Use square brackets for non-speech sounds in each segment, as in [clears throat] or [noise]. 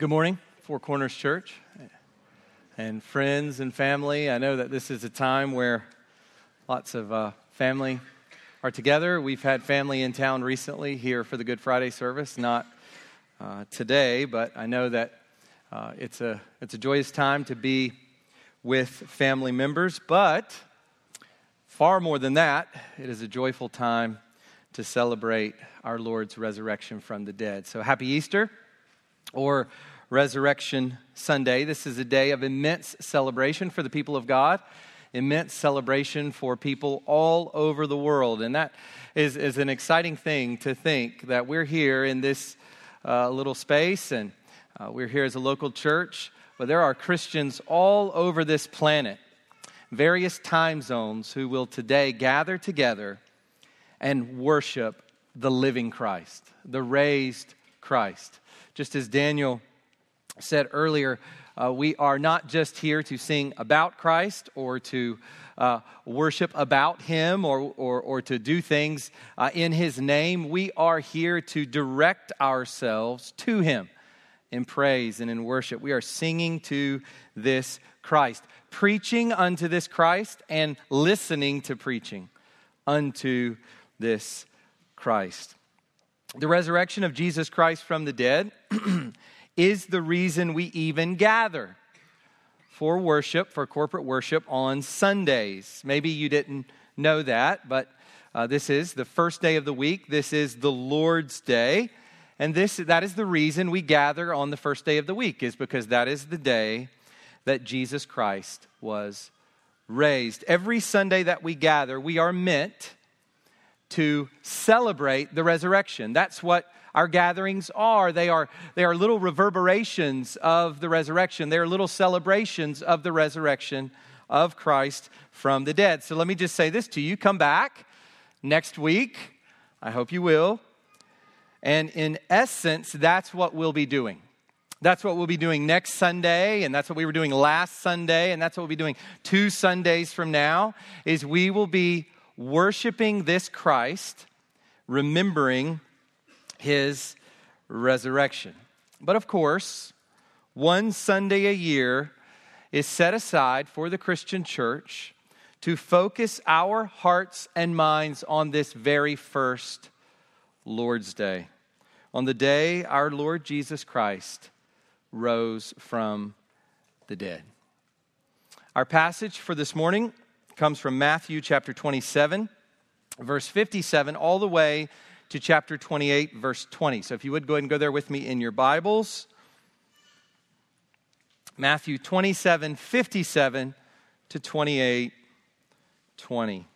Good morning, Four Corners Church and friends and family. I know that this is a time where lots of uh, family are together. We've had family in town recently here for the Good Friday service, not uh, today, but I know that uh, it's, a, it's a joyous time to be with family members. But far more than that, it is a joyful time to celebrate our Lord's resurrection from the dead. So, happy Easter or Resurrection Sunday. This is a day of immense celebration for the people of God, immense celebration for people all over the world. And that is, is an exciting thing to think that we're here in this uh, little space and uh, we're here as a local church, but there are Christians all over this planet, various time zones, who will today gather together and worship the living Christ, the raised Christ. Just as Daniel said earlier, uh, we are not just here to sing about Christ or to uh, worship about Him or, or, or to do things uh, in His name. We are here to direct ourselves to Him in praise and in worship. We are singing to this Christ, preaching unto this Christ, and listening to preaching unto this Christ. The resurrection of Jesus Christ from the dead [clears throat] is the reason we even gather for worship, for corporate worship on Sundays. Maybe you didn't know that, but uh, this is the first day of the week. This is the Lord's Day. And this, that is the reason we gather on the first day of the week, is because that is the day that Jesus Christ was raised. Every Sunday that we gather, we are meant to celebrate the resurrection. That's what our gatherings are. They are, they are little reverberations of the resurrection, they are little celebrations of the resurrection of Christ from the dead. So let me just say this to you come back next week. I hope you will. And in essence, that's what we'll be doing. That's what we'll be doing next Sunday, and that's what we were doing last Sunday, and that's what we'll be doing two Sundays from now, is we will be worshiping this Christ, remembering his resurrection. But of course, one Sunday a year is set aside for the Christian church to focus our hearts and minds on this very first Lord's Day, on the day our Lord Jesus Christ rose from the dead. Our passage for this morning comes from Matthew chapter 27, verse 57, all the way to chapter 28, verse 20. So if you would go ahead and go there with me in your Bibles. Matthew 27, 57 to 28, 20.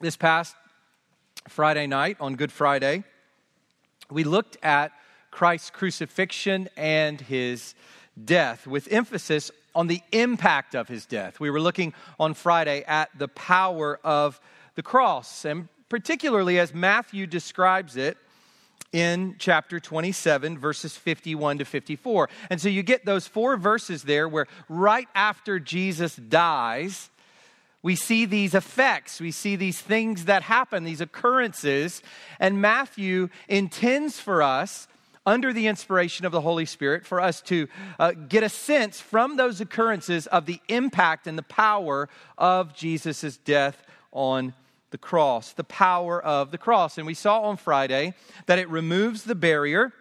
This past Friday night, on Good Friday, we looked at Christ's crucifixion and his death, with emphasis on the impact of his death. We were looking on Friday at the power of the cross, and particularly as Matthew describes it in chapter 27, verses 51 to 54. And so you get those four verses there where right after Jesus dies, we see these effects, we see these things that happen, these occurrences, and Matthew intends for us under the inspiration of the Holy Spirit for us to uh, get a sense from those occurrences of the impact and the power of Jesus' death on the cross, the power of the cross. And we saw on Friday that it removes the barrier.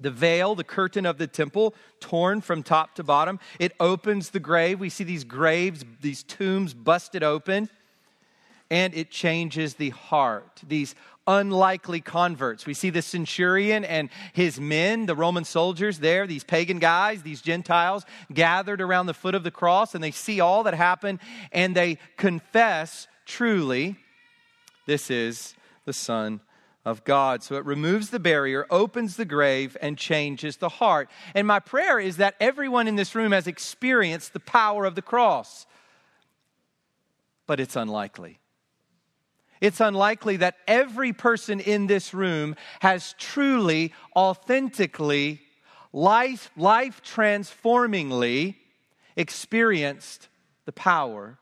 The veil, the curtain of the temple, torn from top to bottom. It opens the grave. We see these graves, these tombs busted open and it changes the heart. These unlikely converts. We see the centurion and his men, the Roman soldiers there, these pagan guys, these Gentiles, gathered around the foot of the cross, and they see all that happened, and they confess truly, this is the Son of God. So it removes the barrier, opens the grave, and changes the heart. And my prayer is that everyone in this room has experienced the power of the cross, but it's unlikely. It's unlikely that every person in this room has truly, authentically, life, life transformingly experienced the power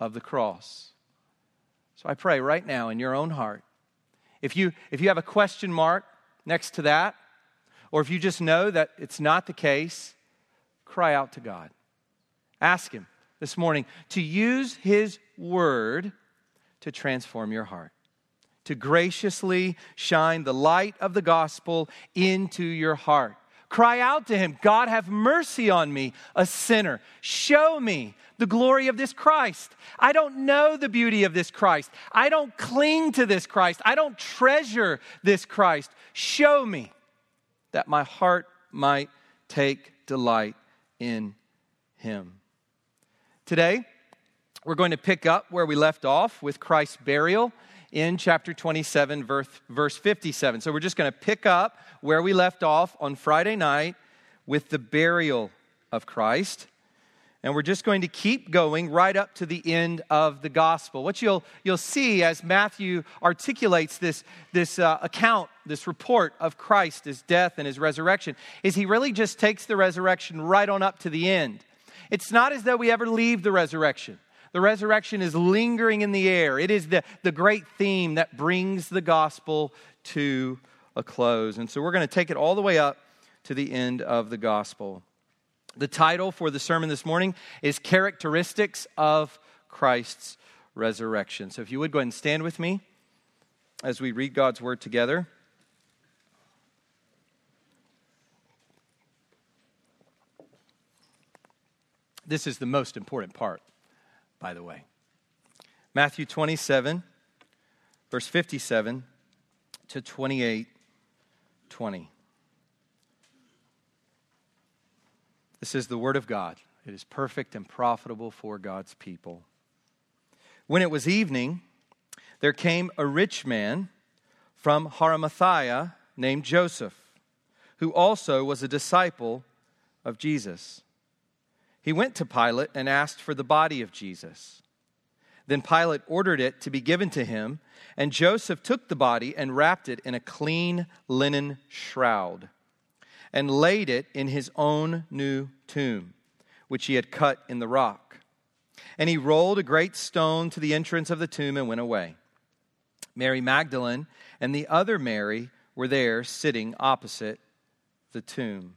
of the cross. So I pray right now in your own heart, If you, if you have a question mark next to that, or if you just know that it's not the case, cry out to God. Ask Him this morning to use His word to transform your heart, to graciously shine the light of the gospel into your heart. Cry out to Him God, have mercy on me, a sinner. Show me the glory of this Christ. I don't know the beauty of this Christ. I don't cling to this Christ. I don't treasure this Christ. Show me that my heart might take delight in Him. Today, we're going to pick up where we left off with Christ's burial in chapter 27, verse, verse 57. So we're just going to pick up where we left off on Friday night with the burial of Christ. And we're just going to keep going right up to the end of the gospel. What you'll, you'll see as Matthew articulates this, this uh, account, this report of Christ, his death and his resurrection, is he really just takes the resurrection right on up to the end. It's not as though we ever leave the resurrection. The resurrection is lingering in the air. It is the, the great theme that brings the gospel to a close. And so we're going to take it all the way up to the end of the gospel. The title for the sermon this morning is Characteristics of Christ's Resurrection. So if you would go ahead and stand with me as we read God's word together. This is the most important part, by the way. Matthew 27, verse 57 to 28 20. This is the Word of God. It is perfect and profitable for God's people. When it was evening, there came a rich man from Arimathea named Joseph, who also was a disciple of Jesus. He went to Pilate and asked for the body of Jesus. Then Pilate ordered it to be given to him, and Joseph took the body and wrapped it in a clean linen shroud and laid it in his own new tomb, which he had cut in the rock. And he rolled a great stone to the entrance of the tomb and went away. Mary Magdalene and the other Mary were there sitting opposite the tomb.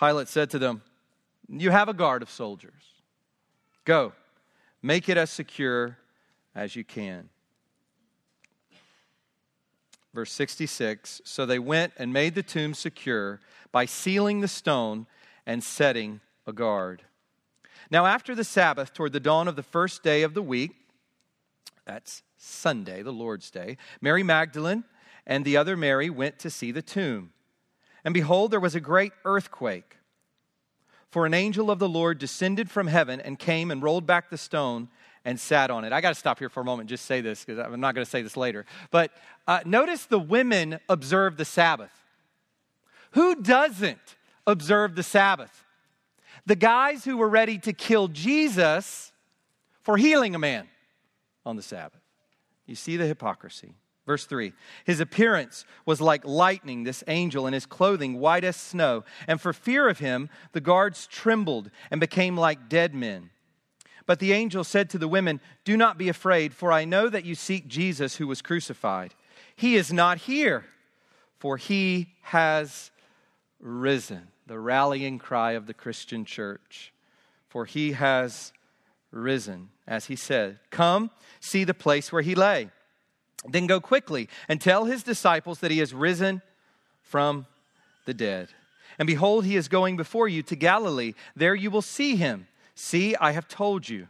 Pilate said to them, You have a guard of soldiers. Go, make it as secure as you can. Verse 66 So they went and made the tomb secure by sealing the stone and setting a guard. Now, after the Sabbath, toward the dawn of the first day of the week, that's Sunday, the Lord's Day, Mary Magdalene and the other Mary went to see the tomb. And behold, there was a great earthquake. For an angel of the Lord descended from heaven and came and rolled back the stone and sat on it. I got to stop here for a moment and just say this because I'm not going to say this later. But uh, notice the women observe the Sabbath. Who doesn't observe the Sabbath? The guys who were ready to kill Jesus for healing a man on the Sabbath. You see the hypocrisy. Verse 3 His appearance was like lightning, this angel, and his clothing white as snow. And for fear of him, the guards trembled and became like dead men. But the angel said to the women, Do not be afraid, for I know that you seek Jesus who was crucified. He is not here, for he has risen. The rallying cry of the Christian church. For he has risen, as he said. Come, see the place where he lay. Then go quickly and tell his disciples that he has risen from the dead. And behold, he is going before you to Galilee. There you will see him. See, I have told you.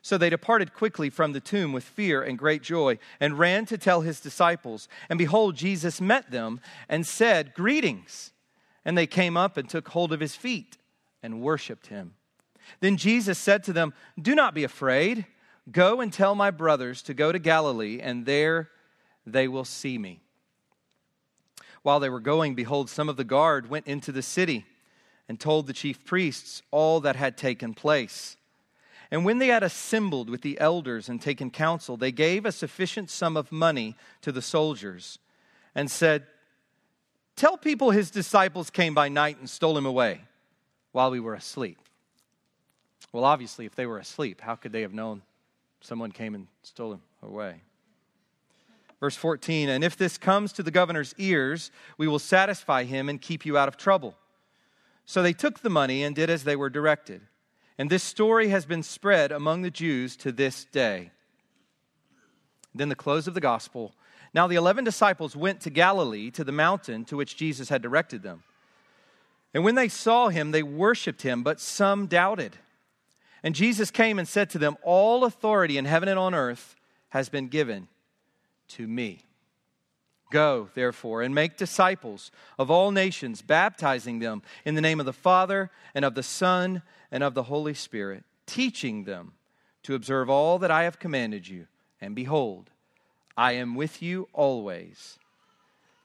So they departed quickly from the tomb with fear and great joy and ran to tell his disciples. And behold, Jesus met them and said, Greetings. And they came up and took hold of his feet and worshiped him. Then Jesus said to them, Do not be afraid. Go and tell my brothers to go to Galilee, and there they will see me. While they were going, behold, some of the guard went into the city and told the chief priests all that had taken place. And when they had assembled with the elders and taken counsel, they gave a sufficient sum of money to the soldiers and said, Tell people his disciples came by night and stole him away while we were asleep. Well, obviously, if they were asleep, how could they have known someone came and stole him away? Verse 14, and if this comes to the governor's ears, we will satisfy him and keep you out of trouble. So they took the money and did as they were directed. And this story has been spread among the Jews to this day. Then the close of the gospel. Now the eleven disciples went to Galilee, to the mountain to which Jesus had directed them. And when they saw him, they worshiped him, but some doubted. And Jesus came and said to them, All authority in heaven and on earth has been given to me. Go, therefore, and make disciples of all nations, baptizing them in the name of the Father, and of the Son, and of the Holy Spirit, teaching them to observe all that I have commanded you. And behold, I am with you always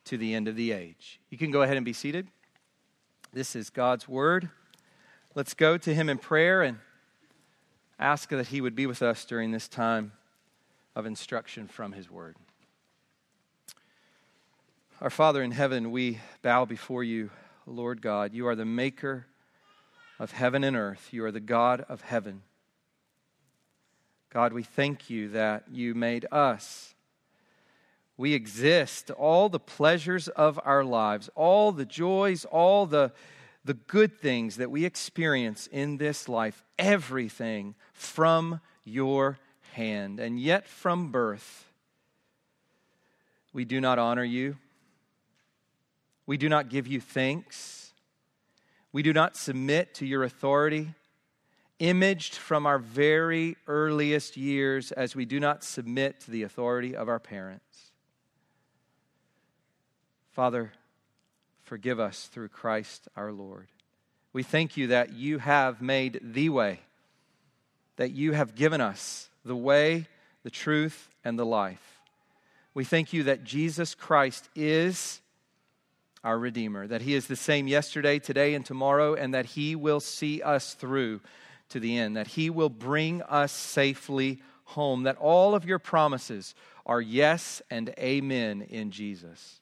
to the end of the age. You can go ahead and be seated. This is God's word. Let's go to him in prayer and ask that he would be with us during this time of instruction from his word. Our Father in heaven, we bow before you, Lord God. You are the maker of heaven and earth, you are the God of heaven. God, we thank you that you made us. We exist, all the pleasures of our lives, all the joys, all the, the good things that we experience in this life, everything from your hand. And yet, from birth, we do not honor you. We do not give you thanks. We do not submit to your authority, imaged from our very earliest years as we do not submit to the authority of our parents. Father, forgive us through Christ our Lord. We thank you that you have made the way, that you have given us the way, the truth, and the life. We thank you that Jesus Christ is our Redeemer, that He is the same yesterday, today, and tomorrow, and that He will see us through to the end, that He will bring us safely home, that all of your promises are yes and amen in Jesus.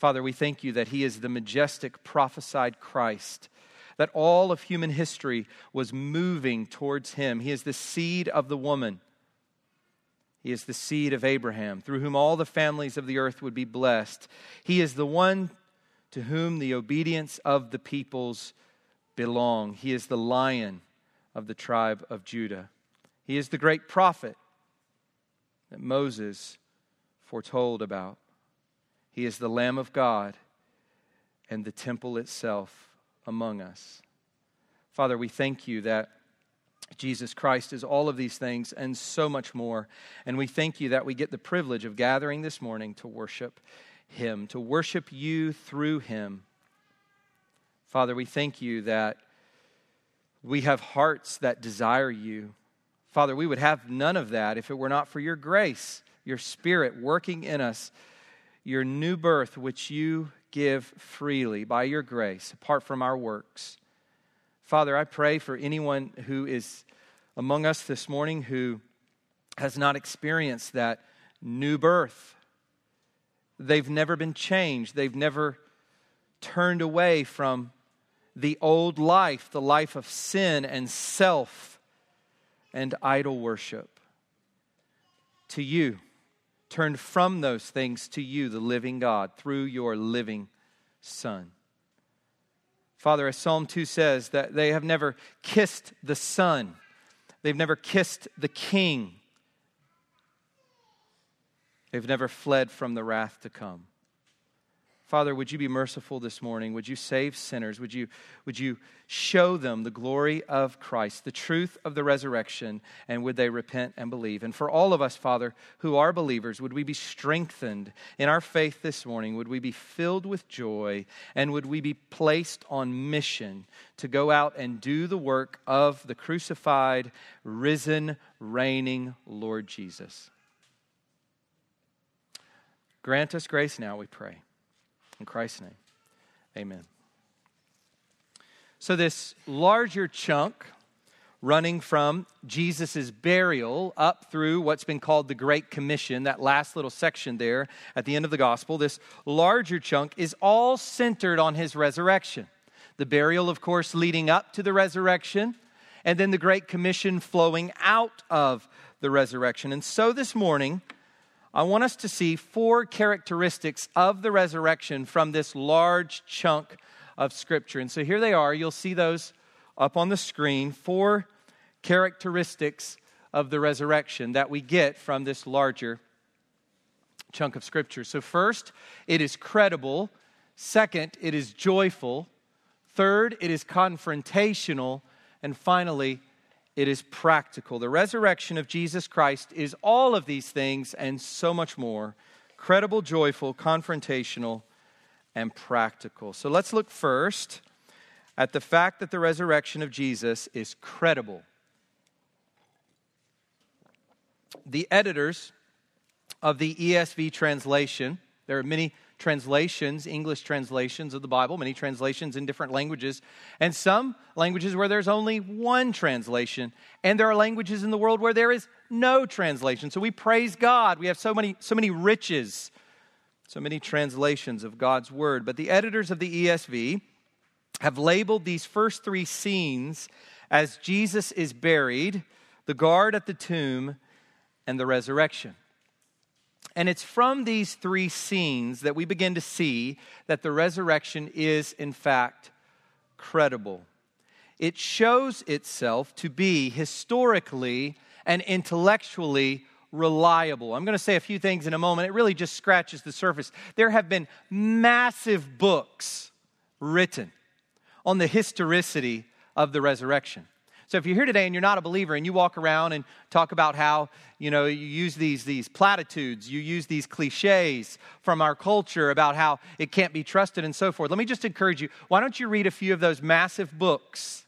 Father, we thank you that He is the majestic prophesied Christ, that all of human history was moving towards Him. He is the seed of the woman. He is the seed of Abraham, through whom all the families of the earth would be blessed. He is the one to whom the obedience of the peoples belong. He is the lion of the tribe of Judah. He is the great prophet that Moses foretold about. He is the Lamb of God and the temple itself among us. Father, we thank you that Jesus Christ is all of these things and so much more. And we thank you that we get the privilege of gathering this morning to worship Him, to worship you through Him. Father, we thank you that we have hearts that desire you. Father, we would have none of that if it were not for your grace, your Spirit working in us, your new birth, which you give freely by your grace, apart from our works. Father, I pray for anyone who is among us this morning who has not experienced that new birth. They've never been changed, they've never turned away from the old life, the life of sin and self and idol worship. To you, turned from those things to you, the living God, through your living Son. Father, as Psalm 2 says, that they have never kissed the Son, they've never kissed the King, they've never fled from the wrath to come. Father, would you be merciful this morning? Would you save sinners? Would you, would you show them the glory of Christ, the truth of the resurrection, and would they repent and believe? And for all of us, Father, who are believers, would we be strengthened in our faith this morning? Would we be filled with joy? And would we be placed on mission to go out and do the work of the crucified, risen, reigning Lord Jesus? Grant us grace now, we pray. In Christ's name, amen. So, this larger chunk running from Jesus' burial up through what's been called the Great Commission, that last little section there at the end of the gospel, this larger chunk is all centered on his resurrection. The burial, of course, leading up to the resurrection, and then the Great Commission flowing out of the resurrection. And so this morning, I want us to see four characteristics of the resurrection from this large chunk of Scripture. And so here they are. You'll see those up on the screen. Four characteristics of the resurrection that we get from this larger chunk of Scripture. So, first, it is credible. Second, it is joyful. Third, it is confrontational. And finally, it is practical. The resurrection of Jesus Christ is all of these things and so much more credible, joyful, confrontational, and practical. So let's look first at the fact that the resurrection of Jesus is credible. The editors of the ESV translation, there are many translations, English translations of the Bible, many translations in different languages, and some languages where there's only one translation, and there are languages in the world where there is no translation. So we praise God. We have so many so many riches, so many translations of God's word. But the editors of the ESV have labeled these first 3 scenes as Jesus is buried, the guard at the tomb, and the resurrection. And it's from these three scenes that we begin to see that the resurrection is, in fact, credible. It shows itself to be historically and intellectually reliable. I'm going to say a few things in a moment. It really just scratches the surface. There have been massive books written on the historicity of the resurrection. So if you're here today and you're not a believer and you walk around and talk about how, you know, you use these, these platitudes, you use these cliches from our culture about how it can't be trusted and so forth, let me just encourage you why don't you read a few of those massive books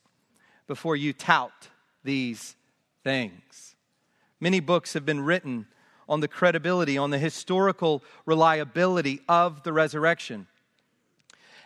before you tout these things? Many books have been written on the credibility, on the historical reliability of the resurrection.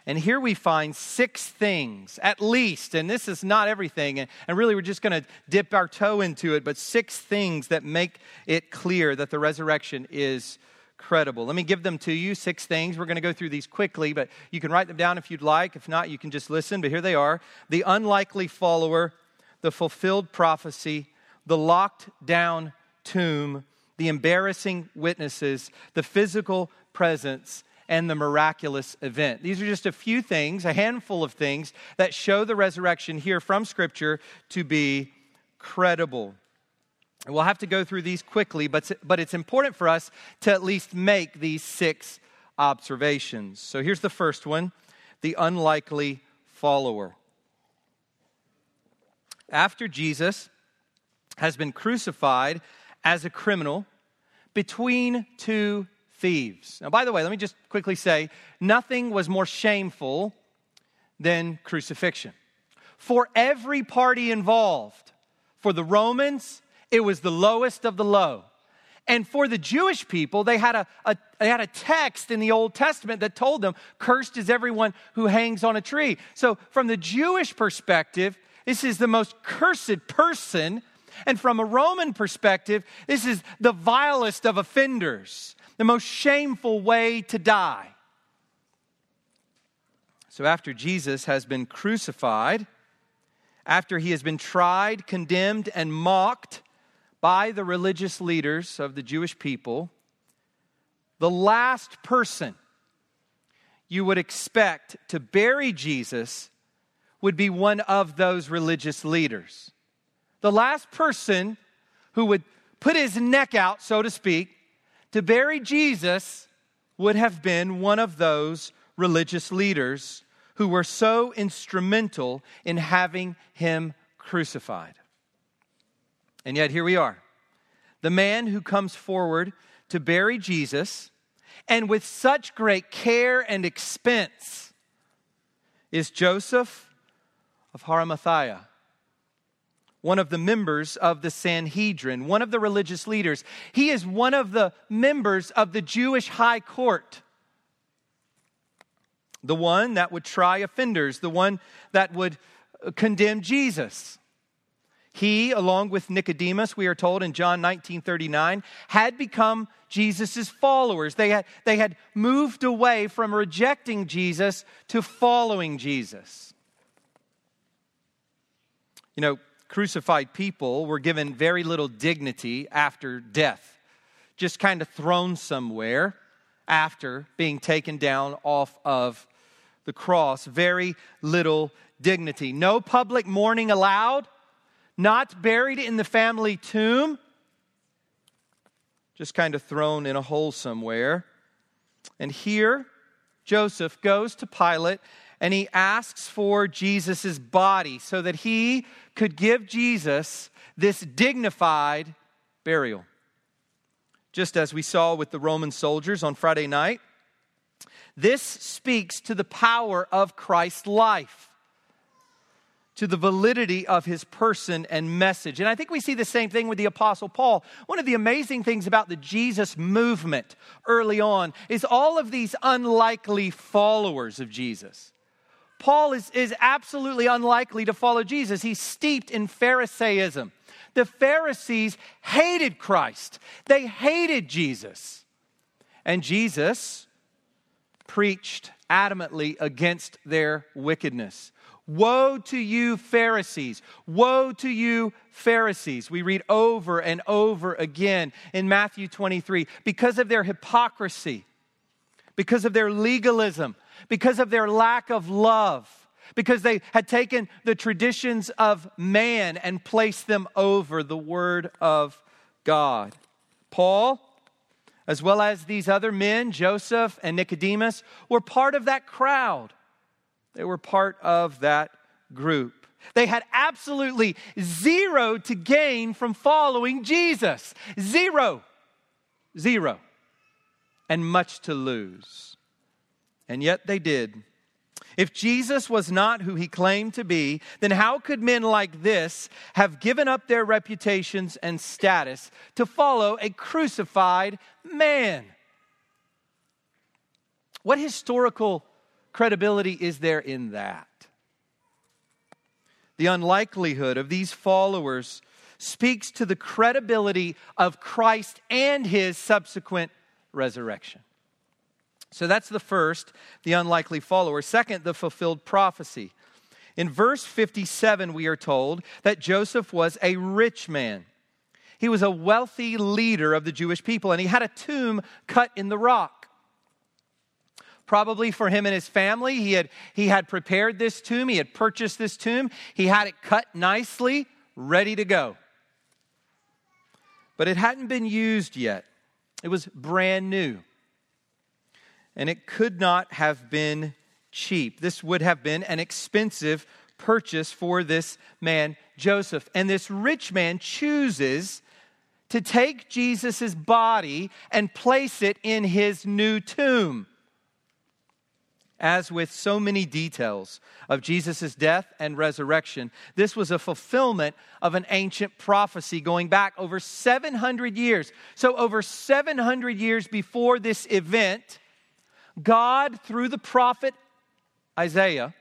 And here we find six things, at least, and this is not everything, and, really we're just going to dip our toe into it, but six things that make it clear that the resurrection is credible. Let me give them to you, six things. We're going to go through these quickly, but you can write them down if you'd like. If not, you can just listen, but here they are the unlikely follower, the fulfilled prophecy, the locked down tomb, the embarrassing witnesses, the physical presence, and the miraculous event. These are just a few things, a handful of things that show the resurrection here from Scripture to be credible. We'll have to go through these quickly, but, but it's important for us to at least make these six observations. So here's the first one the unlikely follower. After Jesus has been crucified as a criminal between two thieves. Now, by the way, let me just quickly say nothing was more shameful than crucifixion. For every party involved, for the Romans, it was the lowest of the low. And for the Jewish people, they had a, a, they had a text in the Old Testament that told them, Cursed is everyone who hangs on a tree. So, from the Jewish perspective, this is the most cursed person. And from a Roman perspective, this is the vilest of offenders the most shameful way to die. So, after Jesus has been crucified, after he has been tried, condemned, and mocked by the religious leaders of the Jewish people, the last person you would expect to bury Jesus would be one of those religious leaders. The last person who would put his neck out, so to speak, to bury Jesus would have been one of those religious leaders who were so instrumental in having him crucified. And yet, here we are. The man who comes forward to bury Jesus, and with such great care and expense, is Joseph of Arimathea, one of the members of the Sanhedrin, one of the religious leaders. He is one of the members of the Jewish high court the one that would try offenders, the one that would uh, condemn Jesus. He, along with Nicodemus, we are told in John 19 39, had become Jesus' followers. They had, they had moved away from rejecting Jesus to following Jesus. You know, crucified people were given very little dignity after death, just kind of thrown somewhere after being taken down off of the cross. Very little dignity. No public mourning allowed, not buried in the family tomb, just kind of thrown in a hole somewhere. And here, Joseph goes to Pilate and he asks for Jesus' body so that he could give Jesus this dignified burial. Just as we saw with the Roman soldiers on Friday night, this speaks to the power of Christ's life, to the validity of his person and message. And I think we see the same thing with the Apostle Paul. One of the amazing things about the Jesus movement early on is all of these unlikely followers of Jesus. Paul is, is absolutely unlikely to follow Jesus. He's steeped in Pharisaism. The Pharisees hated Christ, they hated Jesus. And Jesus, preached adamantly against their wickedness. Woe to you, Pharisees! Woe to you, Pharisees! We read over and over again in Matthew 23 because of their hypocrisy, because of their legalism, because of their lack of love, because they had taken the traditions of man and placed them over the Word of God. Paul as well as these other men, Joseph and Nicodemus, were part of that crowd. They were part of that group. They had absolutely zero to gain from following Jesus. Zero. Zero. And much to lose. And yet they did. If Jesus was not who he claimed to be, then how could men like this have given up their reputations and status to follow a crucified man? What historical credibility is there in that? The unlikelihood of these followers speaks to the credibility of Christ and his subsequent resurrection. So that's the first, the unlikely follower. Second, the fulfilled prophecy. In verse 57, we are told that Joseph was a rich man. He was a wealthy leader of the Jewish people, and he had a tomb cut in the rock. Probably for him and his family, he had, he had prepared this tomb, he had purchased this tomb, he had it cut nicely, ready to go. But it hadn't been used yet, it was brand new and it could not have been cheap. This would have been an expensive purchase for this man, Joseph. And this rich man chooses to take Jesus' body and place it in his new tomb. As with so many details of Jesus' death and resurrection, this was a fulfillment of an ancient prophecy going back over 700 years. So, over 700 years before this event, God, through the prophet Isaiah,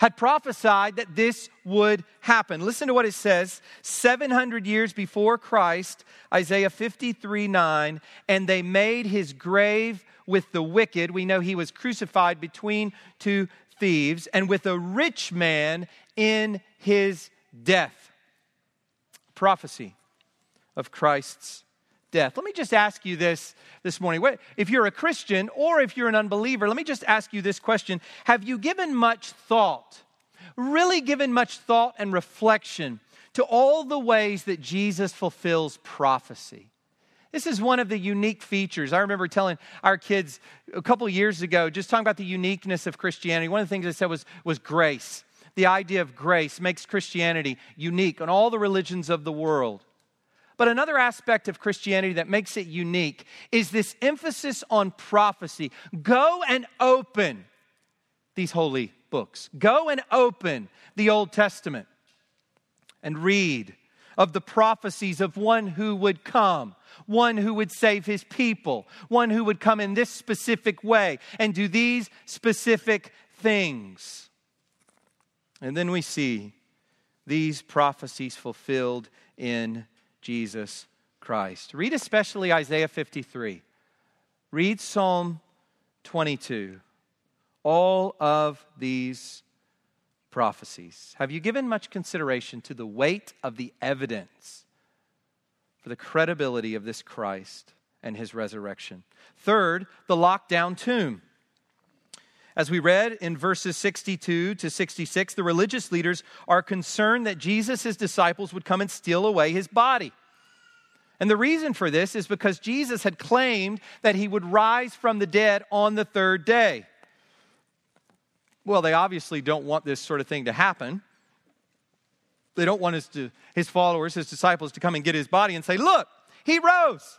had prophesied that this would happen. Listen to what it says 700 years before Christ, Isaiah 53 9, and they made his grave with the wicked. We know he was crucified between two thieves, and with a rich man in his death. Prophecy of Christ's death. Let me just ask you this this morning. If you're a Christian or if you're an unbeliever, let me just ask you this question Have you given much thought, really given much thought and reflection to all the ways that Jesus fulfills prophecy? This is one of the unique features. I remember telling our kids a couple years ago, just talking about the uniqueness of Christianity. One of the things I said was, was grace. The idea of grace makes Christianity unique on all the religions of the world. But another aspect of Christianity that makes it unique is this emphasis on prophecy. Go and open these holy books, go and open the Old Testament and read of the prophecies of one who would come one who would save his people, one who would come in this specific way and do these specific things. And then we see these prophecies fulfilled in Jesus Christ. Read especially Isaiah 53. Read Psalm 22. All of these prophecies. Have you given much consideration to the weight of the evidence for the credibility of this Christ and his resurrection. Third, the lockdown tomb. As we read in verses 62 to 66, the religious leaders are concerned that Jesus' disciples would come and steal away his body. And the reason for this is because Jesus had claimed that he would rise from the dead on the third day. Well, they obviously don't want this sort of thing to happen. They don't want his, to, his followers, his disciples, to come and get his body and say, Look, he rose.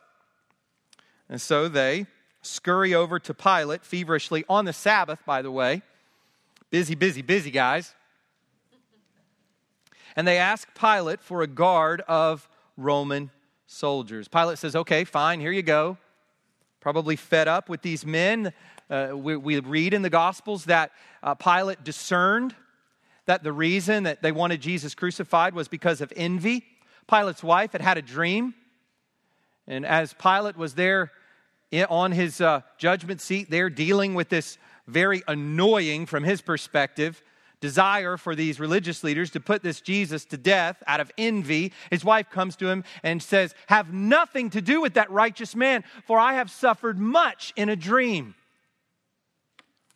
And so they scurry over to Pilate feverishly on the Sabbath, by the way. Busy, busy, busy guys. And they ask Pilate for a guard of Roman soldiers. Pilate says, Okay, fine, here you go. Probably fed up with these men. Uh, we, we, read in the Gospels that uh, Pilate discerned that the reason that they wanted Jesus crucified was because of envy. Pilate's wife had had a dream, and as Pilate was there on his uh, judgment seat, there dealing with this very annoying, from his perspective, desire for these religious leaders to put this Jesus to death out of envy, his wife comes to him and says, Have nothing to do with that righteous man, for I have suffered much in a dream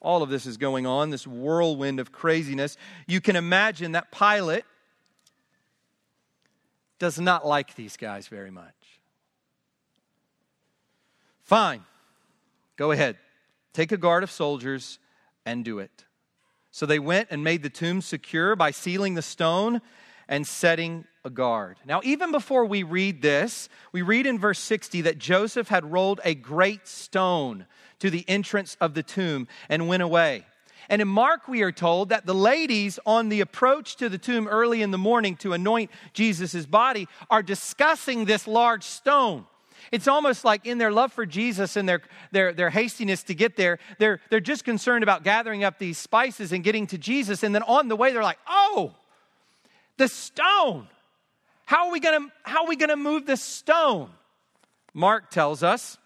all of this is going on, this whirlwind of craziness. You can imagine that Pilate does not like these guys very much. Fine, go ahead. Take a guard of soldiers and do it. So they went and made the tomb secure by sealing the stone and setting a guard. Now, even before we read this, we read in verse 60 that Joseph had rolled a great stone to the entrance of the tomb and went away. And in Mark, we are told that the ladies on the approach to the tomb early in the morning to anoint Jesus' body are discussing this large stone. It's almost like in their love for Jesus and their, their, their hastiness to get there, they're, they're just concerned about gathering up these spices and getting to Jesus. And then on the way, they're like, oh, the stone. How are we gonna, how are we gonna move the stone? Mark tells us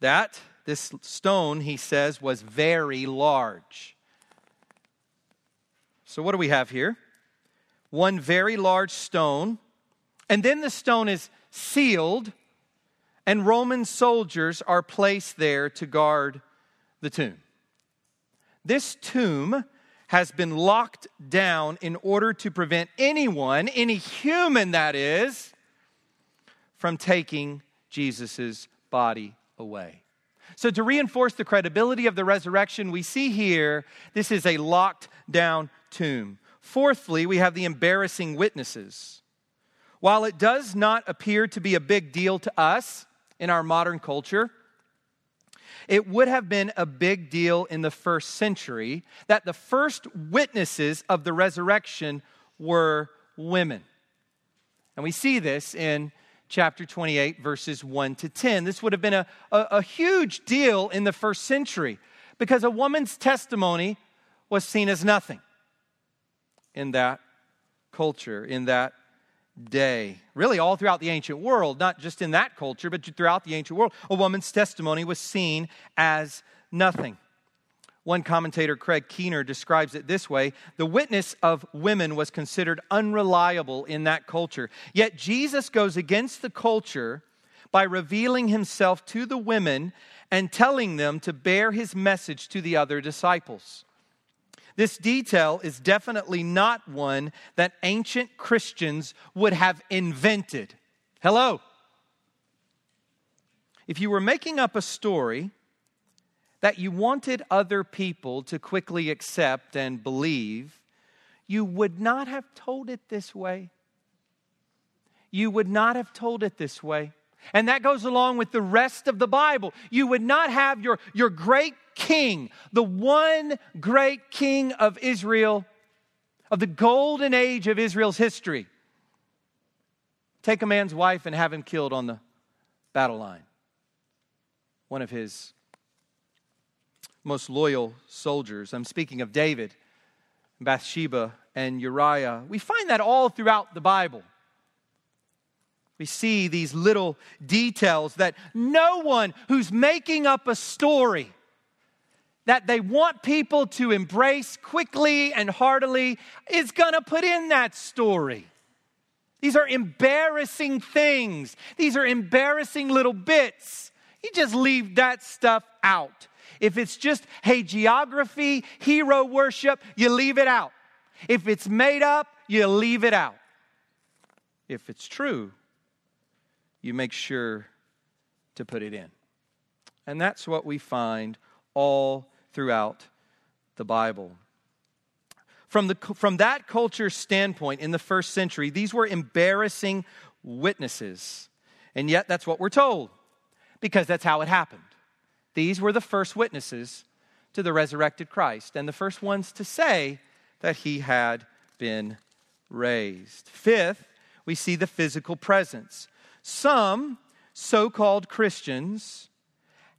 that this stone, he says, was very large. So, what do we have here? One very large stone, and then the stone is sealed, and Roman soldiers are placed there to guard the tomb. This tomb has been locked down in order to prevent anyone, any human that is, from taking Jesus' body away. So, to reinforce the credibility of the resurrection, we see here this is a locked down tomb. Fourthly, we have the embarrassing witnesses. While it does not appear to be a big deal to us in our modern culture, it would have been a big deal in the first century that the first witnesses of the resurrection were women. And we see this in chapter 28, verses 1 to 10. This would have been a, a, a huge deal in the first century because a woman's testimony was seen as nothing in that culture, in that day. Really, all throughout the ancient world, not just in that culture, but throughout the ancient world, a woman's testimony was seen as nothing. One commentator, Craig Keener, describes it this way The witness of women was considered unreliable in that culture. Yet Jesus goes against the culture by revealing himself to the women and telling them to bear his message to the other disciples. This detail is definitely not one that ancient Christians would have invented. Hello? if you were making up a story that you wanted other people to quickly accept and believe, you would not have told it this way. You would not have told it this way. And that goes along with the rest of the Bible. You would not have your, your great king, the one great king of Israel, of the golden age of Israel's history, take a man's wife and have him killed on the battle line. One of his most loyal soldiers. I'm speaking of David, Bathsheba, and Uriah. We find that all throughout the Bible. We see these little details that no one who's making up a story that they want people to embrace quickly and heartily is going to put in that story. These are embarrassing things. These are embarrassing little bits. You just leave that stuff out. If it's just hagiography, hero worship, you leave it out. If it's made up, you leave it out. If it's true, you make sure to put it in. And that's what we find all throughout the Bible. From, the, from that culture standpoint in the first century, these were embarrassing witnesses. And yet, that's what we're told because that's how it happened. These were the first witnesses to the resurrected Christ and the first ones to say that he had been raised. Fifth, we see the physical presence. Some so called Christians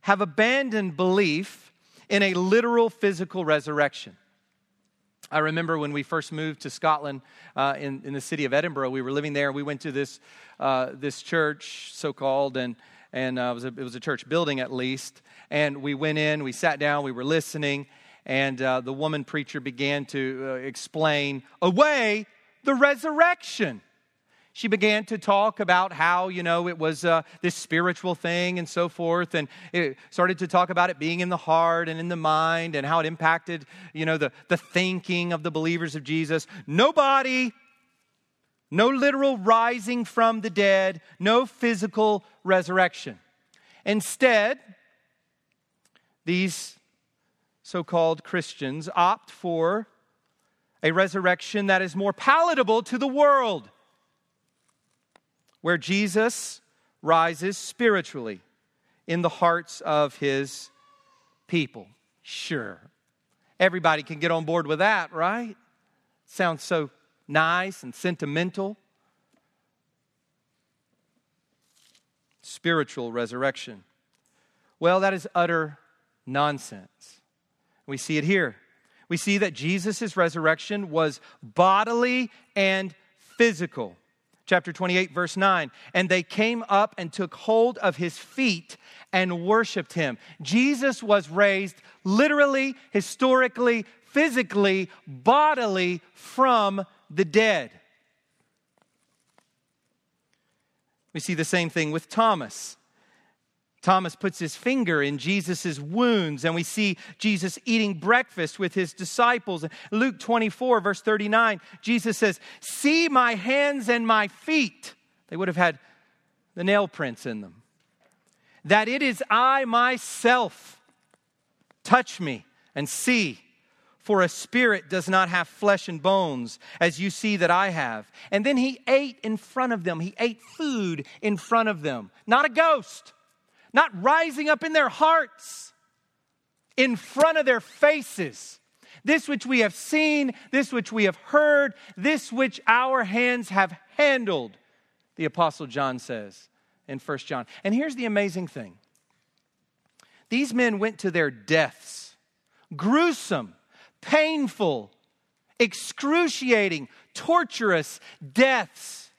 have abandoned belief in a literal physical resurrection. I remember when we first moved to Scotland uh, in, in the city of Edinburgh, we were living there. We went to this, uh, this church, so called, and and uh, it, was a, it was a church building at least. And we went in, we sat down, we were listening, and uh, the woman preacher began to uh, explain away the resurrection. She began to talk about how, you know, it was uh, this spiritual thing and so forth, and it started to talk about it being in the heart and in the mind and how it impacted, you know, the, the thinking of the believers of Jesus. Nobody no literal rising from the dead, no physical resurrection. Instead, these so called Christians opt for a resurrection that is more palatable to the world, where Jesus rises spiritually in the hearts of his people. Sure. Everybody can get on board with that, right? Sounds so nice and sentimental. Spiritual resurrection. Well, that is utter nonsense. We see it here. We see that Jesus' resurrection was bodily and physical. Chapter 28, verse 9. And they came up and took hold of his feet and worshiped him. Jesus was raised literally, historically, physically, bodily from the dead. We see the same thing with Thomas. Thomas puts his finger in Jesus' wounds, and we see Jesus eating breakfast with his disciples. Luke 24, verse 39, Jesus says, See my hands and my feet. They would have had the nail prints in them. That it is I myself. Touch me and see. For a spirit does not have flesh and bones, as you see that I have. And then he ate in front of them. He ate food in front of them. Not a ghost, not rising up in their hearts, in front of their faces. This which we have seen, this which we have heard, this which our hands have handled, the Apostle John says in 1 John. And here's the amazing thing these men went to their deaths, gruesome painful, excruciating, torturous deaths,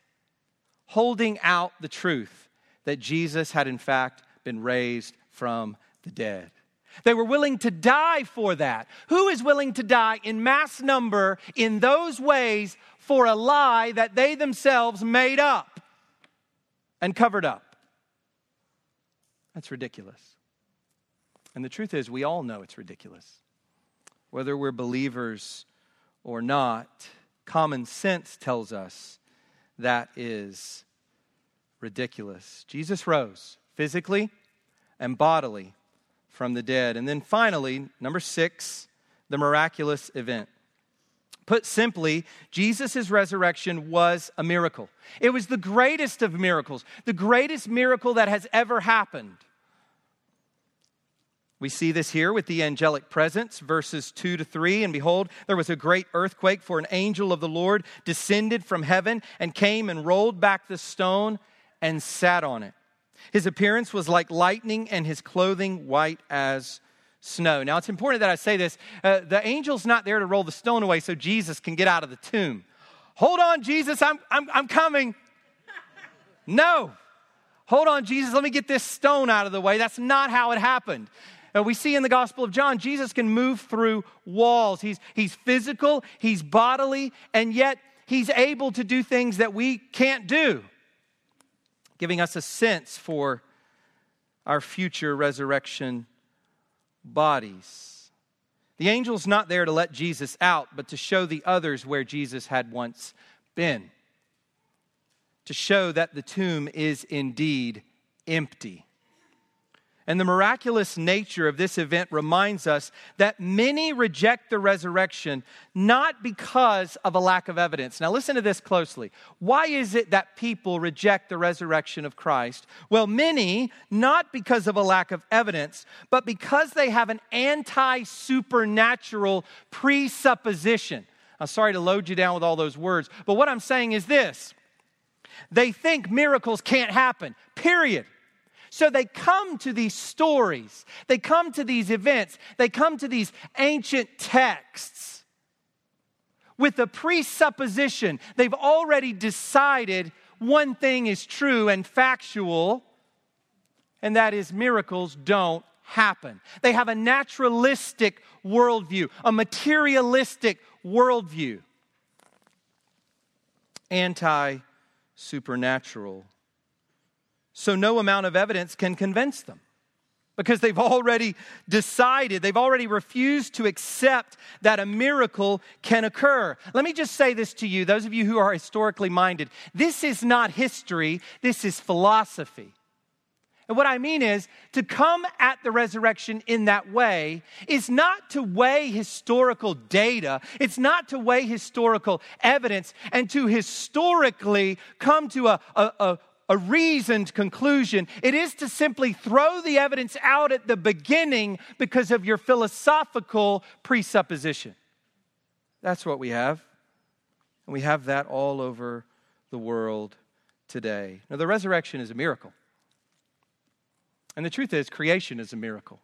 holding out the truth that Jesus had in fact been raised from the dead. They were willing to die for that. Who is willing to die in mass number in those ways for a lie that they themselves made up and covered up? That's ridiculous. And the truth is, we all know it's ridiculous whether we're believers or not, common sense tells us that is ridiculous. Jesus rose physically, and bodily from the dead. And then finally, number six, the miraculous event. Put simply, Jesus' resurrection was a miracle. It was the greatest of miracles, the greatest miracle that has ever happened. We see this here with the angelic presence, verses 2 to 3. And behold, there was a great earthquake, for an angel of the Lord descended from heaven and came and rolled back the stone and sat on it. His appearance was like lightning, and his clothing white as snow. Now, it's important that I say this. Uh, the angel's not there to roll the stone away so Jesus can get out of the tomb. Hold on, Jesus, I'm, I'm, I'm coming. No. Hold on, Jesus, let me get this stone out of the way. That's not how it happened. Uh, we see in the Gospel of John, Jesus can move through walls. He's, he's physical, he's bodily, and yet he's able to do things that we can't do, giving us a sense for our future resurrection bodies. The angel's not there to let Jesus out, but to show the others where Jesus had once been, to show that the tomb is indeed empty. And the miraculous nature of this event reminds us that many reject the resurrection not because of a lack of evidence. Now, listen to this closely. Why is it that people reject the resurrection of Christ? Well, many, not because of a lack of evidence, but because they have an anti supernatural presupposition. I'm sorry to load you down with all those words, but what I'm saying is this they think miracles can't happen, period. So they come to these stories, they come to these events, they come to these ancient texts with a presupposition. They've already decided one thing is true and factual, and that is miracles don't happen. They have a naturalistic worldview, a materialistic worldview, anti supernatural so no amount of evidence can convince them because they've already decided, they've already refused to accept that a miracle can occur. Let me just say this to you, those of you who are historically minded this is not history, this is philosophy. And what I mean is, to come at the resurrection in that way is not to weigh historical data, it's not to weigh historical evidence, and to historically come to a, a, a, reasoned conclusion. It is to simply throw the evidence out at the beginning because of your philosophical presupposition. That's what we have. And we have that all over the world today. Now, the resurrection is a miracle. And the truth is, creation is a miracle.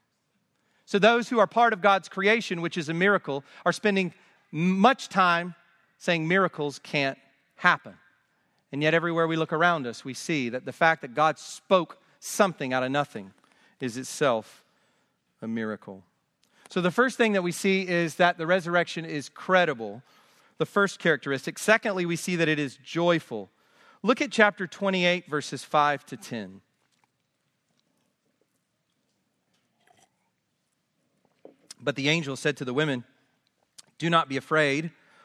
So, those who are part of God's creation, which is a miracle, are spending much time saying miracles can't happen. And yet, everywhere we look around us, we see that the fact that God spoke something out of nothing is itself a miracle. So, the first thing that we see is that the resurrection is credible, the first characteristic. Secondly, we see that it is joyful. Look at chapter 28, verses 5 to 10. But the angel said to the women, Do not be afraid.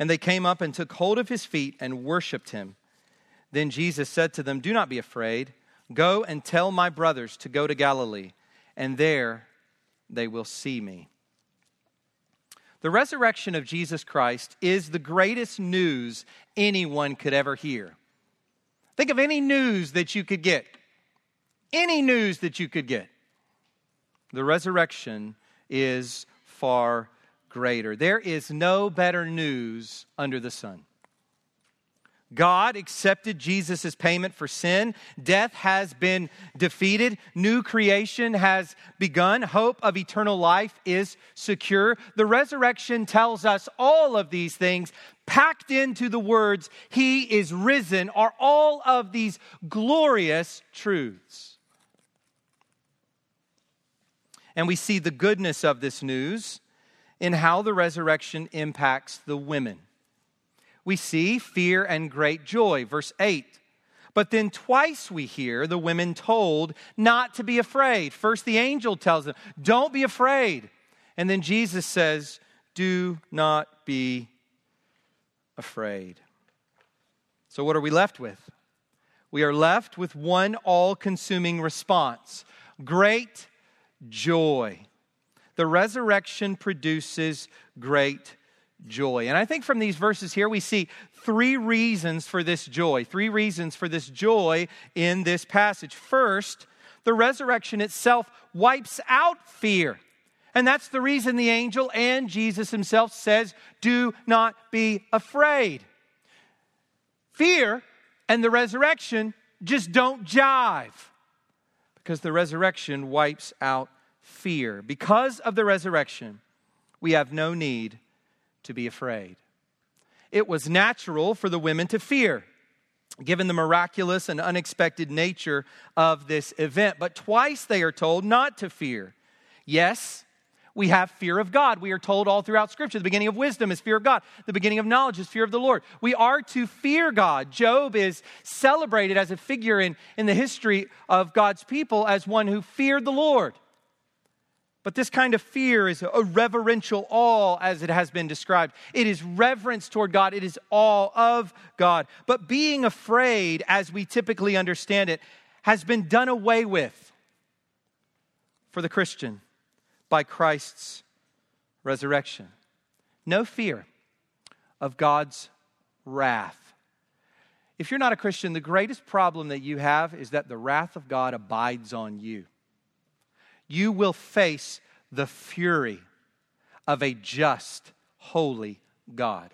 And they came up and took hold of his feet and worshiped him. Then Jesus said to them, Do not be afraid. Go and tell my brothers to go to Galilee, and there they will see me. The resurrection of Jesus Christ is the greatest news anyone could ever hear. Think of any news that you could get. Any news that you could get. The resurrection is far greater. There is no better news under the sun. God accepted Jesus' payment for sin. Death has been defeated. New creation has begun. Hope of eternal life is secure. The resurrection tells us all of these things packed into the words, He is risen, are all of these glorious truths. And we see the goodness of this news in how the resurrection impacts the women. We see fear and great joy, verse 8. But then twice we hear the women told not to be afraid. First, the angel tells them, Don't be afraid. And then Jesus says, Do not be afraid. So, what are we left with? We are left with one all consuming response great joy. The resurrection produces great joy. And I think from these verses here, we see three reasons for this joy. Three reasons for this joy in this passage. First, the resurrection itself wipes out fear. And that's the reason the angel and Jesus himself says, Do not be afraid. Fear and the resurrection just don't jive because the resurrection wipes out fear. Because of the resurrection, we have no need to be afraid. It was natural for the women to fear, given the miraculous and unexpected nature of this event. But twice they are told not to fear. Yes, we have fear of God. We are told all throughout Scripture the beginning of wisdom is fear of God, the beginning of knowledge is fear of the Lord. We are to fear God. Job is celebrated as a figure in, in the history of God's people as one who feared the Lord. But this kind of fear is a reverential awe, as it has been described. It is reverence toward God, it is awe of God. But being afraid, as we typically understand it, has been done away with for the Christian by Christ's resurrection. No fear of God's wrath. If you're not a Christian, the greatest problem that you have is that the wrath of God abides on you you will face the fury of a just, holy God.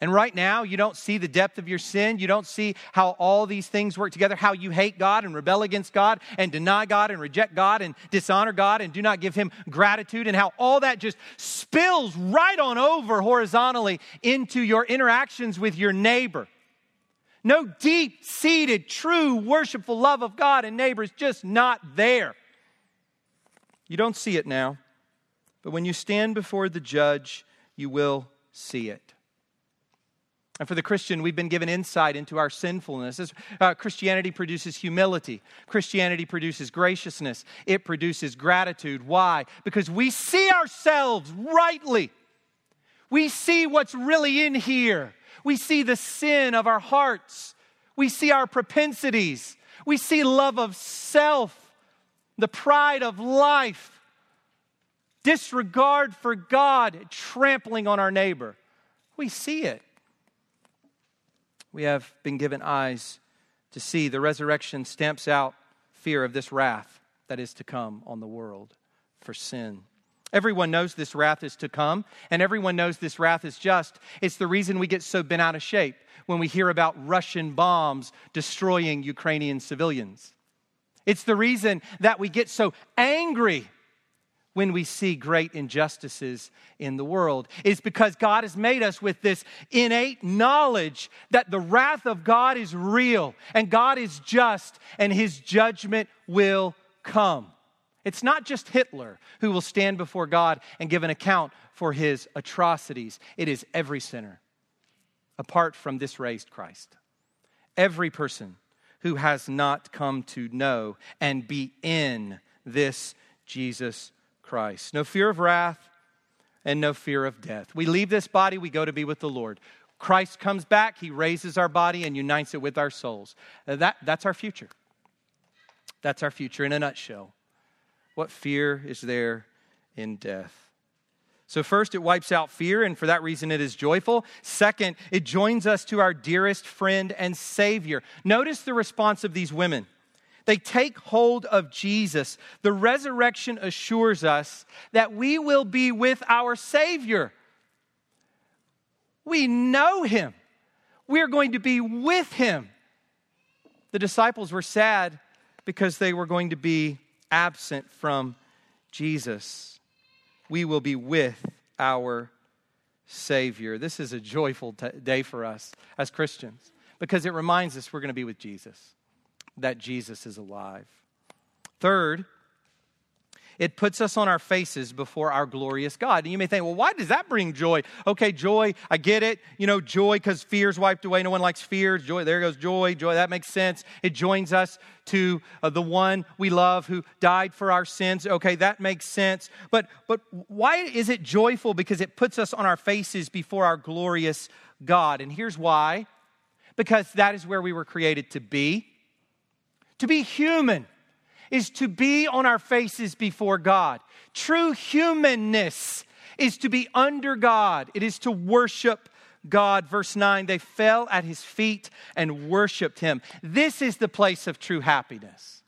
And right now, you don't see the depth of your sin. You don't see how all these things work together, how you hate God and rebel against God and deny God and reject God and dishonor God and do not give Him gratitude, and how all that just spills right on over horizontally into your interactions with your neighbor. No deep seated, true, worshipful love of God and neighbor is just not there. You don't see it now, but when you stand before the judge, you will see it. And for the Christian, we've been given insight into our sinfulness. Uh, Christianity produces humility. Christianity produces graciousness. It produces gratitude. Why? Because we see ourselves rightly. We see what's really in here. We see the sin of our hearts. We see our propensities. We see love of self the pride of life, disregard for God, trampling on our neighbor. We see it. We have been given eyes to see. The resurrection stamps out fear of this wrath that is to come on the world for sin. Everyone knows this wrath is to come, and everyone knows this wrath is just. It's the reason we get so bent out of shape when we hear about Russian bombs destroying Ukrainian civilians. It's the reason that we get so angry when we see great injustices in the world. It's because God has made us with this innate knowledge that the wrath of God is real and God is just and his judgment will come. It's not just Hitler who will stand before God and give an account for his atrocities, it is every sinner apart from this raised Christ. Every person who has not come to know and be in this Jesus Christ. No fear of wrath and no fear of death. We leave this body, we go to be with the Lord. Christ comes back, he raises our body and unites it with our souls. Uh, that, that's our future. That's our future in a nutshell. What fear is there in death? So, first, it wipes out fear, and for that reason, it is joyful. Second, it joins us to our dearest friend and Savior. Notice the response of these women. They take hold of Jesus. The resurrection assures us that we will be with our Savior. We know Him, we're going to be with Him. The disciples were sad because they were going to be absent from Jesus we will be with our Savior. This is a joyful t- day for us as Christians because it reminds us we're going to be with Jesus, that Jesus is alive. Third, It puts us on our faces before our glorious God. And you may think, well, why does that bring joy? Okay, joy, I get it. You know, joy because fear's wiped away. No one likes fear. Joy, there goes joy. Joy, that makes sense. It joins us to uh, the one we love who died for our sins. Okay, that makes sense. But, but why is it joyful? Because it puts us on our faces before our glorious God. And here's why because that is where we were created to be to be human is to be on our faces before God. True humanness is to be under God, it is to worship God. Verse 9, they fell at his feet and worshiped him. This is the place of true happiness.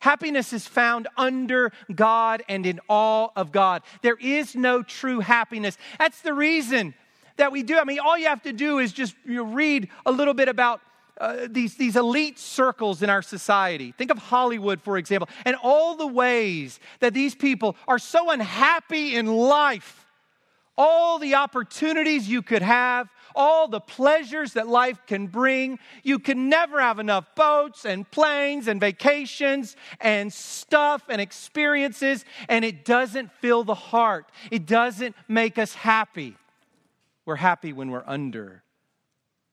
Happiness is found under God and in awe of God. There is no true happiness. That's the reason that we do. I mean, all you have to do is just you read a little bit about uh, these, these elite circles in our society. Think of Hollywood, for example, and all the ways that these people are so unhappy in life. All the opportunities you could have, all the pleasures that life can bring. You can never have enough boats and planes and vacations and stuff and experiences, and it doesn't fill the heart. It doesn't make us happy. We're happy when we're under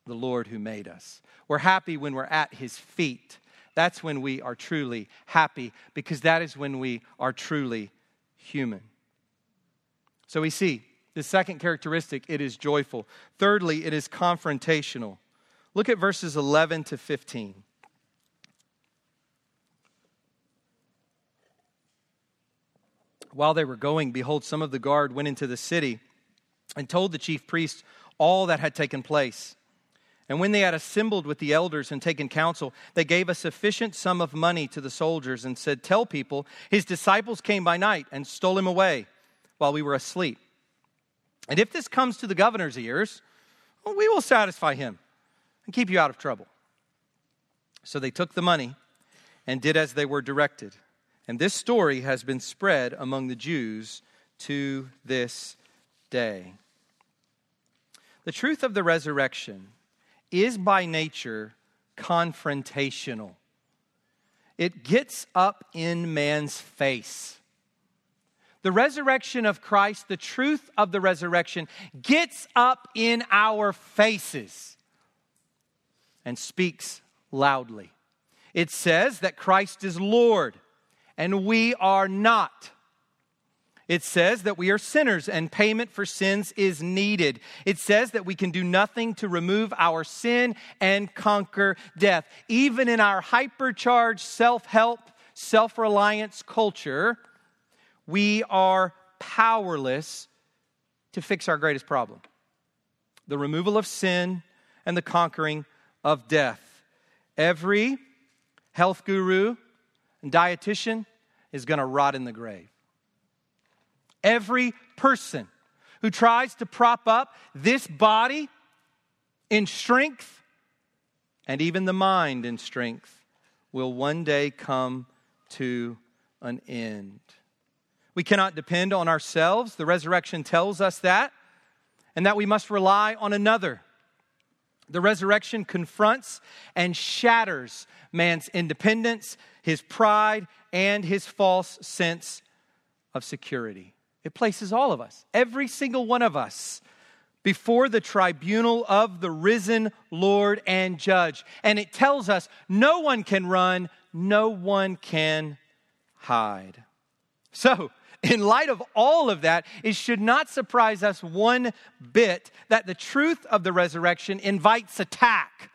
the Lord who made us. We're happy when we're at his feet. That's when we are truly happy because that is when we are truly human. So we see the second characteristic it is joyful. Thirdly, it is confrontational. Look at verses 11 to 15. While they were going, behold, some of the guard went into the city and told the chief priests all that had taken place. And when they had assembled with the elders and taken counsel, they gave a sufficient sum of money to the soldiers and said, Tell people, his disciples came by night and stole him away while we were asleep. And if this comes to the governor's ears, well, we will satisfy him and keep you out of trouble. So they took the money and did as they were directed. And this story has been spread among the Jews to this day. The truth of the resurrection is by nature confrontational. It gets up in man's face. The resurrection of Christ, the truth of the resurrection, gets up in our faces and speaks loudly. It says that Christ is Lord and we are not. It says that we are sinners and payment for sins is needed. It says that we can do nothing to remove our sin and conquer death. Even in our hypercharged self help, self reliance culture, we are powerless to fix our greatest problem the removal of sin and the conquering of death. Every health guru and dietitian is going to rot in the grave. Every person who tries to prop up this body in strength and even the mind in strength will one day come to an end. We cannot depend on ourselves. The resurrection tells us that, and that we must rely on another. The resurrection confronts and shatters man's independence, his pride, and his false sense of security. It places all of us, every single one of us, before the tribunal of the risen Lord and Judge. And it tells us no one can run, no one can hide. So, in light of all of that, it should not surprise us one bit that the truth of the resurrection invites attack.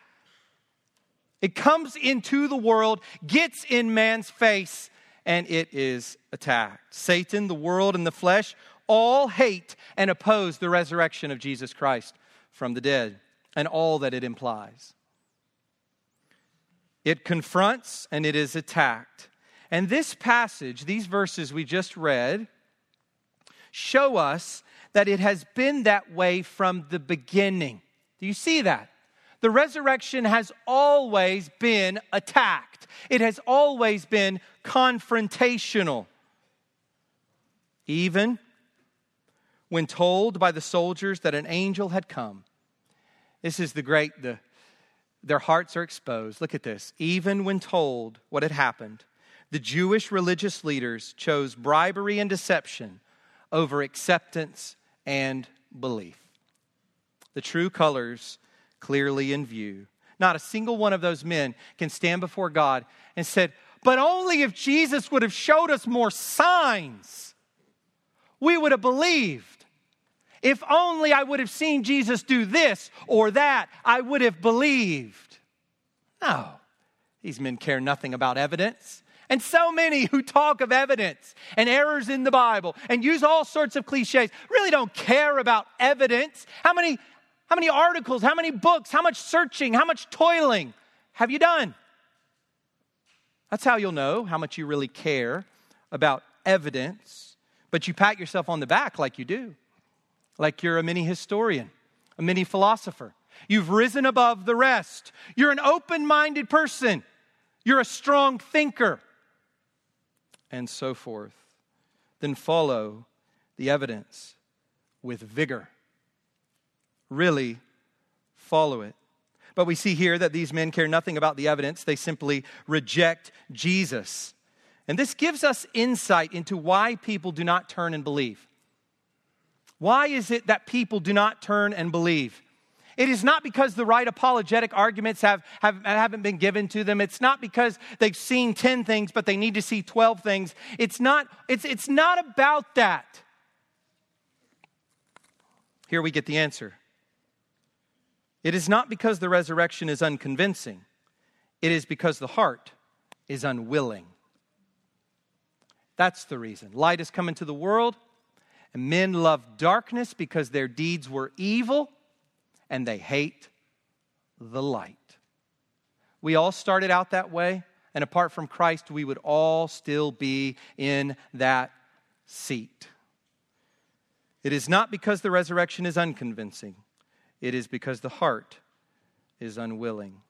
It comes into the world, gets in man's face, and it is attacked. Satan, the world, and the flesh all hate and oppose the resurrection of Jesus Christ from the dead and all that it implies. It confronts and it is attacked. And this passage, these verses we just read, show us that it has been that way from the beginning. Do you see that? The resurrection has always been attacked, it has always been confrontational. Even when told by the soldiers that an angel had come, this is the great, the, their hearts are exposed. Look at this. Even when told what had happened, the Jewish religious leaders chose bribery and deception over acceptance and belief. The true colors clearly in view. Not a single one of those men can stand before God and said, "But only if Jesus would have showed us more signs, we would have believed. If only I would have seen Jesus do this or that, I would have believed." No. These men care nothing about evidence. And so many who talk of evidence and errors in the Bible and use all sorts of cliches really don't care about evidence. How many, how many articles, how many books, how much searching, how much toiling have you done? That's how you'll know how much you really care about evidence. But you pat yourself on the back like you do, like you're a mini historian, a mini philosopher. You've risen above the rest. You're an open minded person. You're a strong thinker and so forth. Then follow the evidence with vigor. Really follow it. But we see here that these men care nothing about the evidence, they simply reject Jesus. And this gives us insight into why people do not turn and believe. Why is it that people do not turn and believe? It is not because the right apologetic arguments have, have, haven't been given to them. It's not because they've seen 10 things, but they need to see 12 things. It's not, it's, it's not about that. Here we get the answer. It is not because the resurrection is unconvincing, it is because the heart is unwilling. That's the reason. Light has come into the world, and men love darkness because their deeds were evil and they hate the light. We all started out that way, and apart from Christ, we would all still be in that seat. It is not because the resurrection is unconvincing, it is because the heart is unwilling.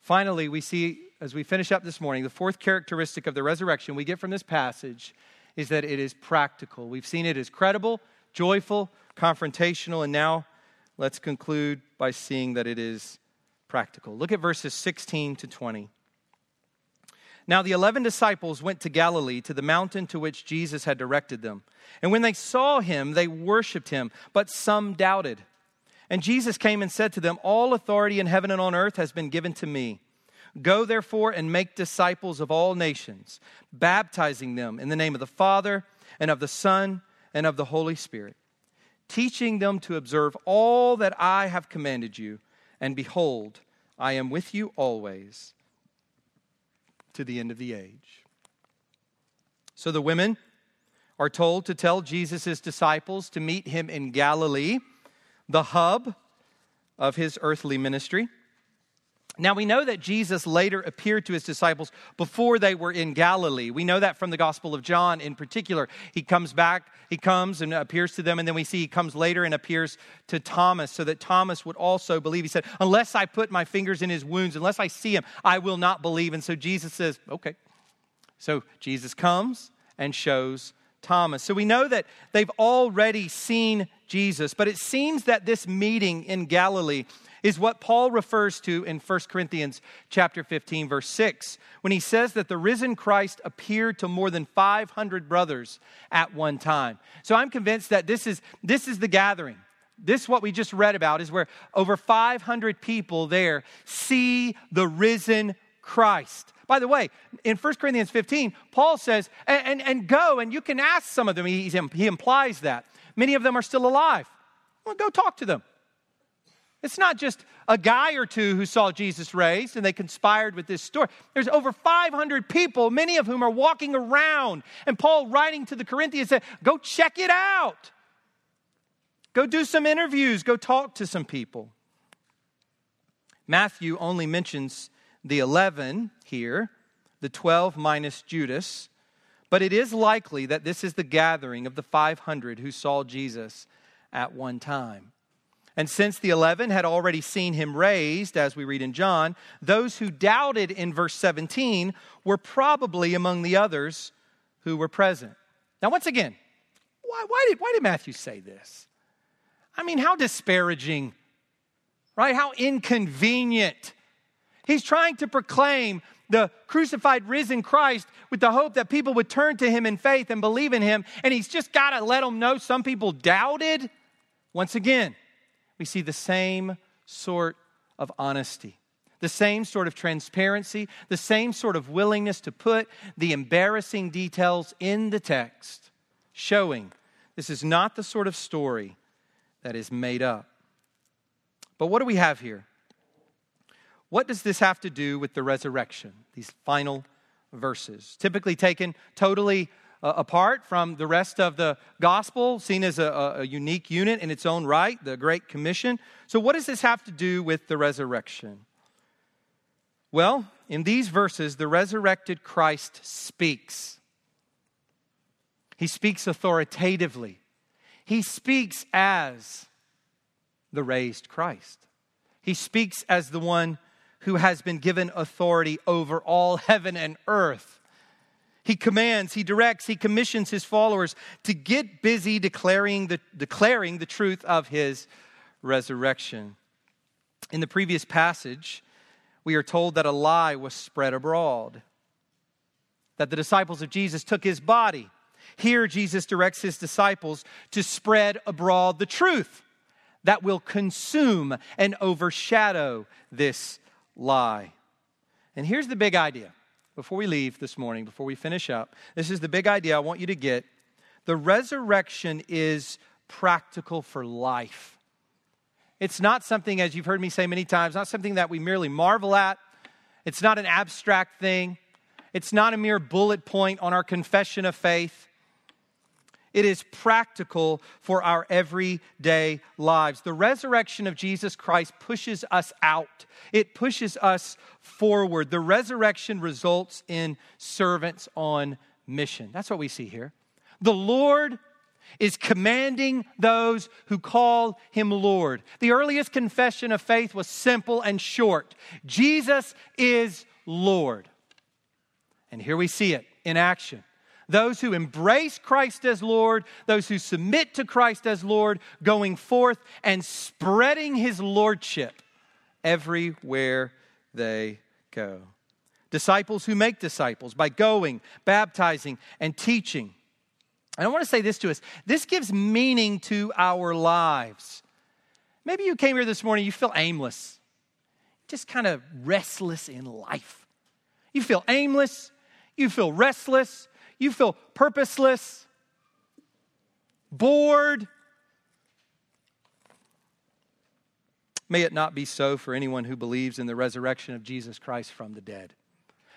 Finally, we see as we finish up this morning, the fourth characteristic of the resurrection we get from this passage is that it is practical. We've seen it as credible, joyful, confrontational, and now let's conclude by seeing that it is practical. Look at verses 16 to 20. Now the eleven disciples went to Galilee, to the mountain to which Jesus had directed them. And when they saw him, they worshiped him, but some doubted. And Jesus came and said to them, All authority in heaven and on earth has been given to me. Go therefore and make disciples of all nations, baptizing them in the name of the Father, and of the Son, and of the Holy Spirit teaching them to observe all that I have commanded you. And behold, I am with you always to the end of the age. So the women are told to tell Jesus' disciples to meet him in Galilee, the hub of his earthly ministry. Now, we know that Jesus later appeared to his disciples before they were in Galilee. We know that from the Gospel of John in particular. He comes back, he comes and appears to them, and then we see he comes later and appears to Thomas so that Thomas would also believe. He said, Unless I put my fingers in his wounds, unless I see him, I will not believe. And so Jesus says, Okay. So Jesus comes and shows Thomas. So we know that they've already seen Jesus, but it seems that this meeting in Galilee is what Paul refers to in 1 Corinthians chapter 15 verse 6 when he says that the risen Christ appeared to more than 500 brothers at one time. So I'm convinced that this is this is the gathering. This what we just read about is where over 500 people there see the risen Christ. By the way, in 1 Corinthians 15, Paul says, and, and, and go, and you can ask some of them. He, he implies that. Many of them are still alive. Well, go talk to them. It's not just a guy or two who saw Jesus raised and they conspired with this story. There's over 500 people, many of whom are walking around. And Paul, writing to the Corinthians, said, Go check it out. Go do some interviews. Go talk to some people. Matthew only mentions the 11 here, the 12 minus Judas. But it is likely that this is the gathering of the 500 who saw Jesus at one time. And since the 11 had already seen him raised, as we read in John, those who doubted in verse 17 were probably among the others who were present. Now, once again, why, why, did, why did Matthew say this? I mean, how disparaging, right? How inconvenient. He's trying to proclaim the crucified, risen Christ with the hope that people would turn to him in faith and believe in him. And he's just got to let them know some people doubted. Once again, we see the same sort of honesty, the same sort of transparency, the same sort of willingness to put the embarrassing details in the text, showing this is not the sort of story that is made up. But what do we have here? What does this have to do with the resurrection? These final verses, typically taken totally uh, apart from the rest of the gospel, seen as a, a unique unit in its own right, the Great Commission. So, what does this have to do with the resurrection? Well, in these verses, the resurrected Christ speaks. He speaks authoritatively. He speaks as the raised Christ. He speaks as the one who has been given authority over all heaven and earth. He commands, he directs, he commissions his followers to get busy declaring the, declaring the truth of his resurrection. In the previous passage, we are told that a lie was spread abroad, that the disciples of Jesus took his body. Here, Jesus directs his disciples to spread abroad the truth that will consume and overshadow this lie. And here's the big idea before we leave this morning, before we finish up. This is the big idea I want you to get. The resurrection is practical for life. It's not something, as you've heard me say many times, not something that we merely marvel at. It's not an abstract thing. It's not a mere bullet point on our confession of faith. It is practical for our everyday lives. The resurrection of Jesus Christ pushes us out, it pushes us forward. The resurrection results in servants on mission. That's what we see here. The Lord is commanding those who call him Lord. The earliest confession of faith was simple and short Jesus is Lord. And here we see it in action those who embrace Christ as Lord, those who submit to Christ as Lord, going forth and spreading his lordship everywhere they go. Disciples who make disciples by going, baptizing, and teaching. And I want to say this to us this gives meaning to our lives. Maybe you came here this morning, you feel aimless, just kind of restless in life. You feel aimless, you feel restless, you feel purposeless, bored. May it not be so for anyone who believes in the resurrection of Jesus Christ from the dead.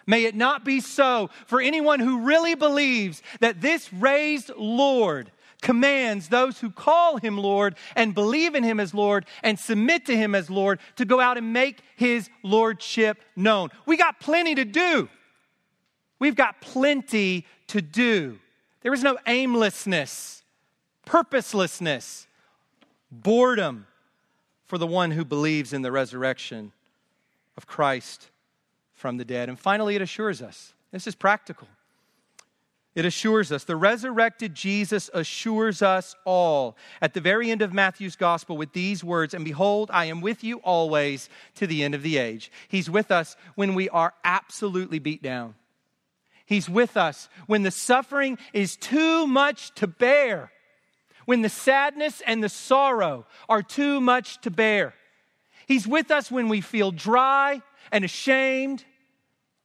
May it not be so for anyone who really believes that this raised Lord commands those who call him Lord and believe in him as Lord and submit to him as Lord to go out and make his lordship known. We got plenty to do. We've got plenty to do. There is no aimlessness, purposelessness, boredom for the one who believes in the resurrection of Christ from the dead. And finally, it assures us this is practical. It assures us, the resurrected Jesus assures us all at the very end of Matthew's gospel with these words And behold, I am with you always to the end of the age. He's with us when we are absolutely beat down. He's with us when the suffering is too much to bear, when the sadness and the sorrow are too much to bear. He's with us when we feel dry and ashamed,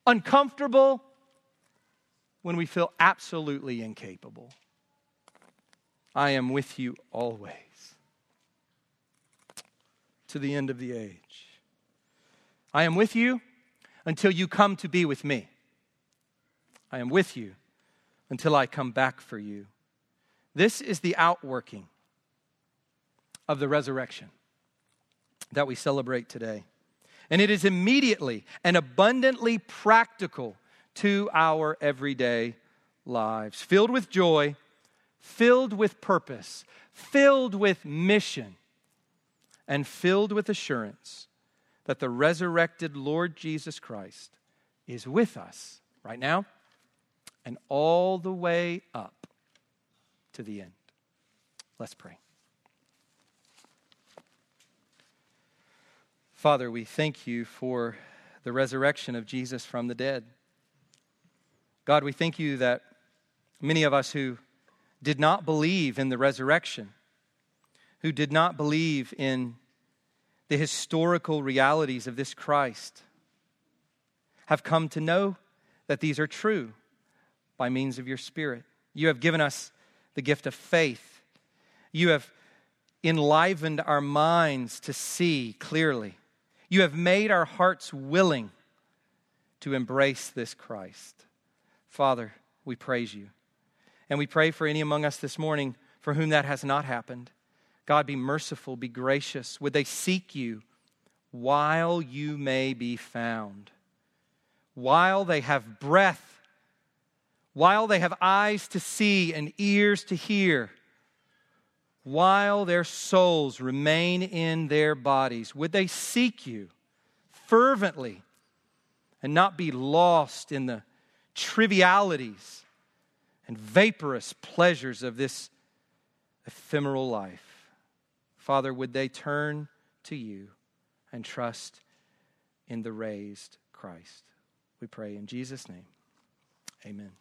uncomfortable, when we feel absolutely incapable. I am with you always to the end of the age. I am with you until you come to be with me. I am with you until I come back for you. This is the outworking of the resurrection that we celebrate today. And it is immediately and abundantly practical to our everyday lives, filled with joy, filled with purpose, filled with mission, and filled with assurance that the resurrected Lord Jesus Christ is with us right now and all the way up to the end. Let's pray. Father, we thank you for the resurrection of Jesus from the dead. God, we thank you that many of us who did not believe in the resurrection, who did not believe in the historical realities of this Christ, have come to know that these are true by means of your Spirit. You have given us the gift of faith. You have enlivened our minds to see clearly. You have made our hearts willing to embrace this Christ. Father, we praise you. And we pray for any among us this morning for whom that has not happened. God, be merciful, be gracious. Would they seek you while you may be found? While they have breath, while they have eyes to see and ears to hear, while their souls remain in their bodies, would they seek you fervently and not be lost in the trivialities and vaporous pleasures of this ephemeral life? Father, would they turn to you and trust in the raised Christ? We pray in Jesus' name. Amen.